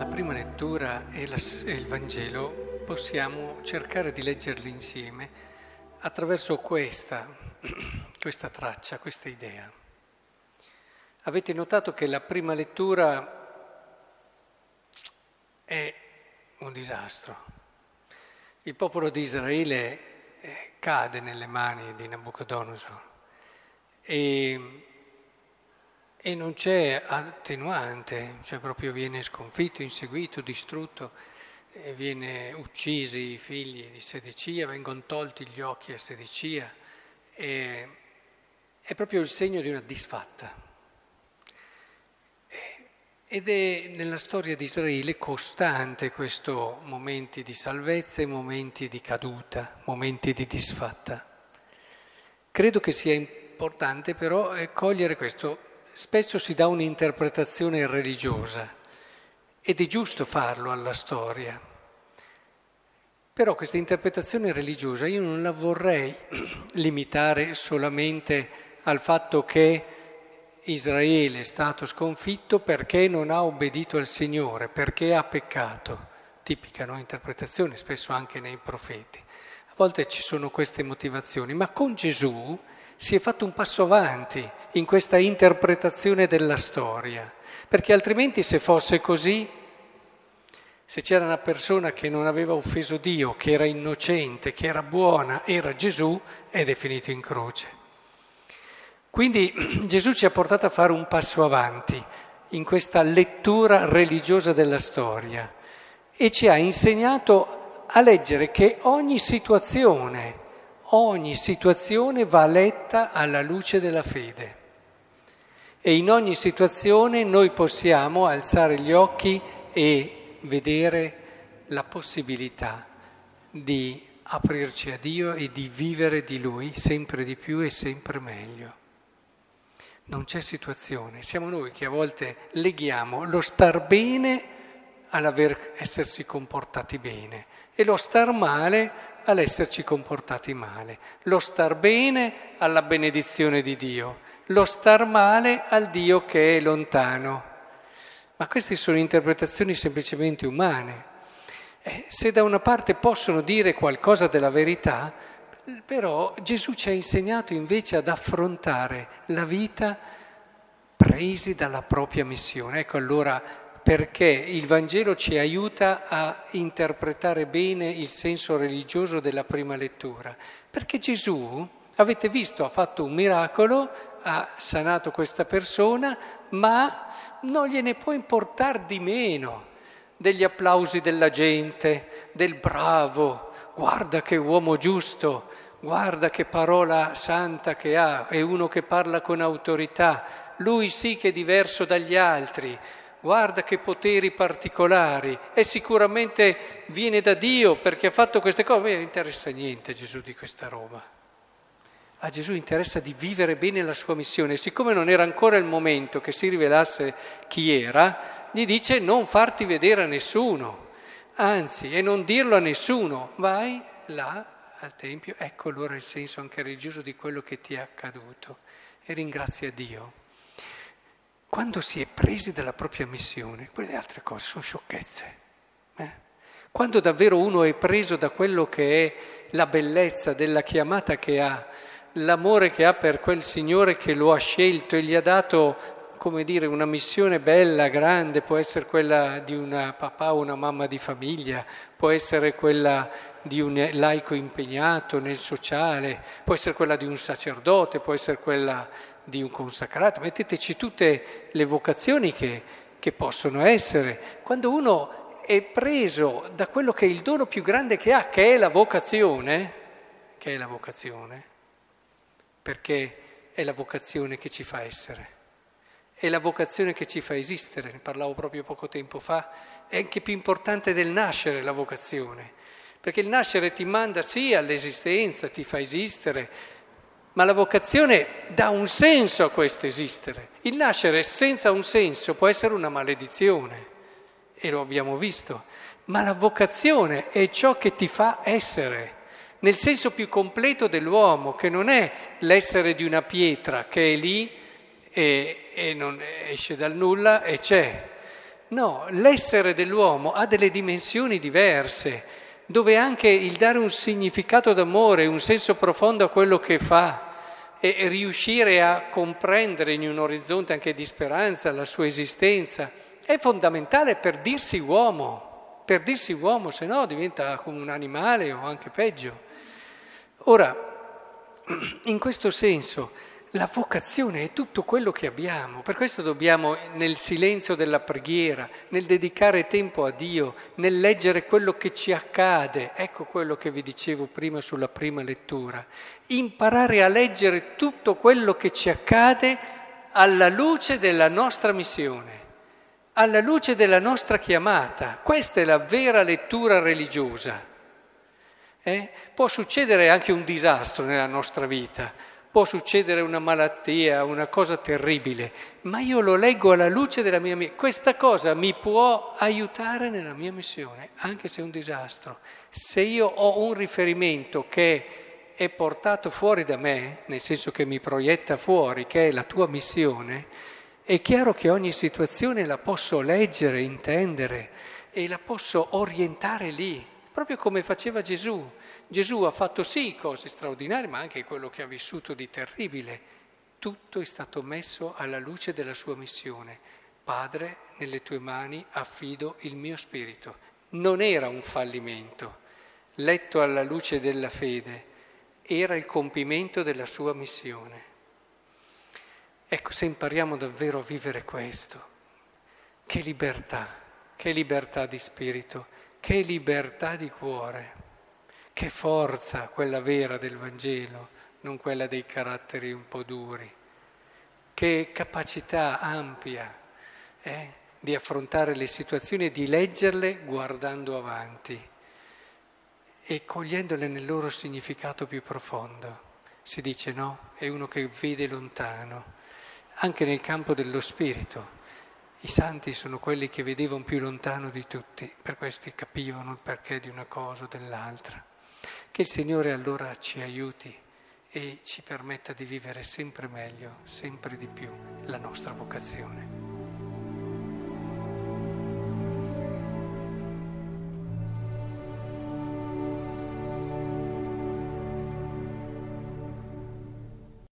La prima lettura e, il Vangelo possiamo cercare di leggerli insieme attraverso questa, questa traccia, questa idea. Avete notato che la prima lettura è un disastro. Il popolo di Israele eh, cade nelle mani di Nabucodonosor e e non c'è attenuante, cioè proprio viene sconfitto, inseguito, distrutto, viene uccisi i figli di Sedecia, vengono tolti gli occhi a Sedecia, e, è proprio il segno di una disfatta. Ed è nella storia di Israele costante questo momenti di salvezza e momenti di caduta, momenti di disfatta. Credo che sia importante però eh, cogliere questo spesso si dà un'interpretazione religiosa ed è giusto farlo alla storia. Però questa interpretazione religiosa io non la vorrei limitare solamente al fatto che Israele è stato sconfitto perché non ha obbedito al Signore, perché ha peccato. Tipica no? interpretazione, spesso anche nei profeti. A volte ci sono queste motivazioni, ma con Gesù si è fatto un passo avanti in questa interpretazione della storia, perché altrimenti se fosse così, se c'era una persona che non aveva offeso Dio, che era innocente, che era buona, era Gesù ed è finito in croce. Quindi Gesù ci ha portato a fare un passo avanti in questa lettura religiosa della storia e ci ha insegnato a leggere che ogni situazione, ogni situazione va letta alla luce della fede e in ogni situazione noi possiamo alzare gli occhi e vedere la possibilità di aprirci a Dio e di vivere di Lui sempre di più e sempre meglio. Non c'è situazione, siamo noi che a volte leghiamo lo star bene all'aver essersi comportati bene e lo star male all'esserci comportati male, lo star bene alla benedizione di Dio, lo star male al Dio che è lontano. Ma queste sono interpretazioni semplicemente umane. Eh, se da una parte possono dire qualcosa della verità, però Gesù ci ha insegnato invece ad affrontare la vita presi dalla propria missione. Ecco allora perché il Vangelo ci aiuta a interpretare bene il senso religioso della prima lettura. Perché Gesù, avete visto, ha fatto un miracolo, ha sanato questa persona, ma non gliene può importare di meno degli applausi della gente, del bravo, guarda che uomo giusto, guarda che parola santa che ha, è uno che parla con autorità, lui sì che è diverso dagli altri, guarda che poteri particolari, e sicuramente viene da Dio perché ha fatto queste cose. A me non interessa niente Gesù di questa roba. A Gesù interessa di vivere bene la sua missione. Siccome non era ancora il momento che si rivelasse chi era, gli dice non farti vedere a nessuno, anzi, e non dirlo a nessuno. Vai là al Tempio, ecco allora il senso anche religioso di quello che ti è accaduto e ringrazia Dio. Quando si è presi dalla propria missione, quelle altre cose sono sciocchezze. Eh? Quando davvero uno è preso da quello che è la bellezza della chiamata che ha, l'amore che ha per quel Signore che lo ha scelto e gli ha dato, come dire, una missione bella, grande, può essere quella di un papà o una mamma di famiglia, può essere quella di un laico impegnato nel sociale, può essere quella di un sacerdote, può essere quella di un consacrato, metteteci tutte le vocazioni che, che possono essere. Quando uno è preso da quello che è il dono più grande che ha, che è la vocazione, che è la vocazione, perché è la vocazione che ci fa essere, è la vocazione che ci fa esistere, ne parlavo proprio poco tempo fa, è anche più importante del nascere la vocazione, perché il nascere ti manda sì all'esistenza, ti fa esistere, ma la vocazione dà un senso a questo esistere. Il nascere senza un senso può essere una maledizione, e lo abbiamo visto, ma la vocazione è ciò che ti fa essere, nel senso più completo dell'uomo, che non è l'essere di una pietra che è lì e, e non esce dal nulla e c'è, No, l'essere dell'uomo ha delle dimensioni diverse, dove anche il dare un significato d'amore, un senso profondo a quello che fa e riuscire a comprendere in un orizzonte anche di speranza la sua esistenza è fondamentale per dirsi uomo, per dirsi uomo, se no diventa come un animale o anche peggio. Ora, in questo senso, la vocazione è tutto quello che abbiamo, per questo dobbiamo nel silenzio della preghiera, nel dedicare tempo a Dio, nel leggere quello che ci accade, ecco quello che vi dicevo prima sulla prima lettura, imparare a leggere tutto quello che ci accade alla luce della nostra missione, alla luce della nostra chiamata. Questa è la vera lettura religiosa. Eh? Può succedere anche un disastro nella nostra vita Può succedere una malattia, una cosa terribile, ma io lo leggo alla luce della mia missione. Questa cosa mi può aiutare nella mia missione, anche se è un disastro. Se io ho un riferimento che è portato fuori da me, nel senso che mi proietta fuori, che è la tua missione, è chiaro che ogni situazione la posso leggere, intendere e la posso orientare lì, proprio come faceva Gesù. Gesù ha fatto sì cose straordinarie, ma anche quello che ha vissuto di terribile. Tutto è stato messo alla luce della sua missione. Padre, nelle tue mani affido il mio spirito. Non era un fallimento, letto alla luce della fede, era il compimento della sua missione. Ecco, se impariamo davvero a vivere questo, che libertà, che libertà di spirito, che libertà di cuore. Che forza quella vera del Vangelo, non quella dei caratteri un po' duri. Che capacità ampia eh, di affrontare le situazioni e di leggerle guardando avanti e cogliendole nel loro significato più profondo. Si dice no, è uno che vede lontano, anche nel campo dello spirito. I santi sono quelli che vedevano più lontano di tutti, per questo capivano il perché di una cosa o dell'altra. Che il Signore allora ci aiuti e ci permetta di vivere sempre meglio, sempre di più la nostra vocazione.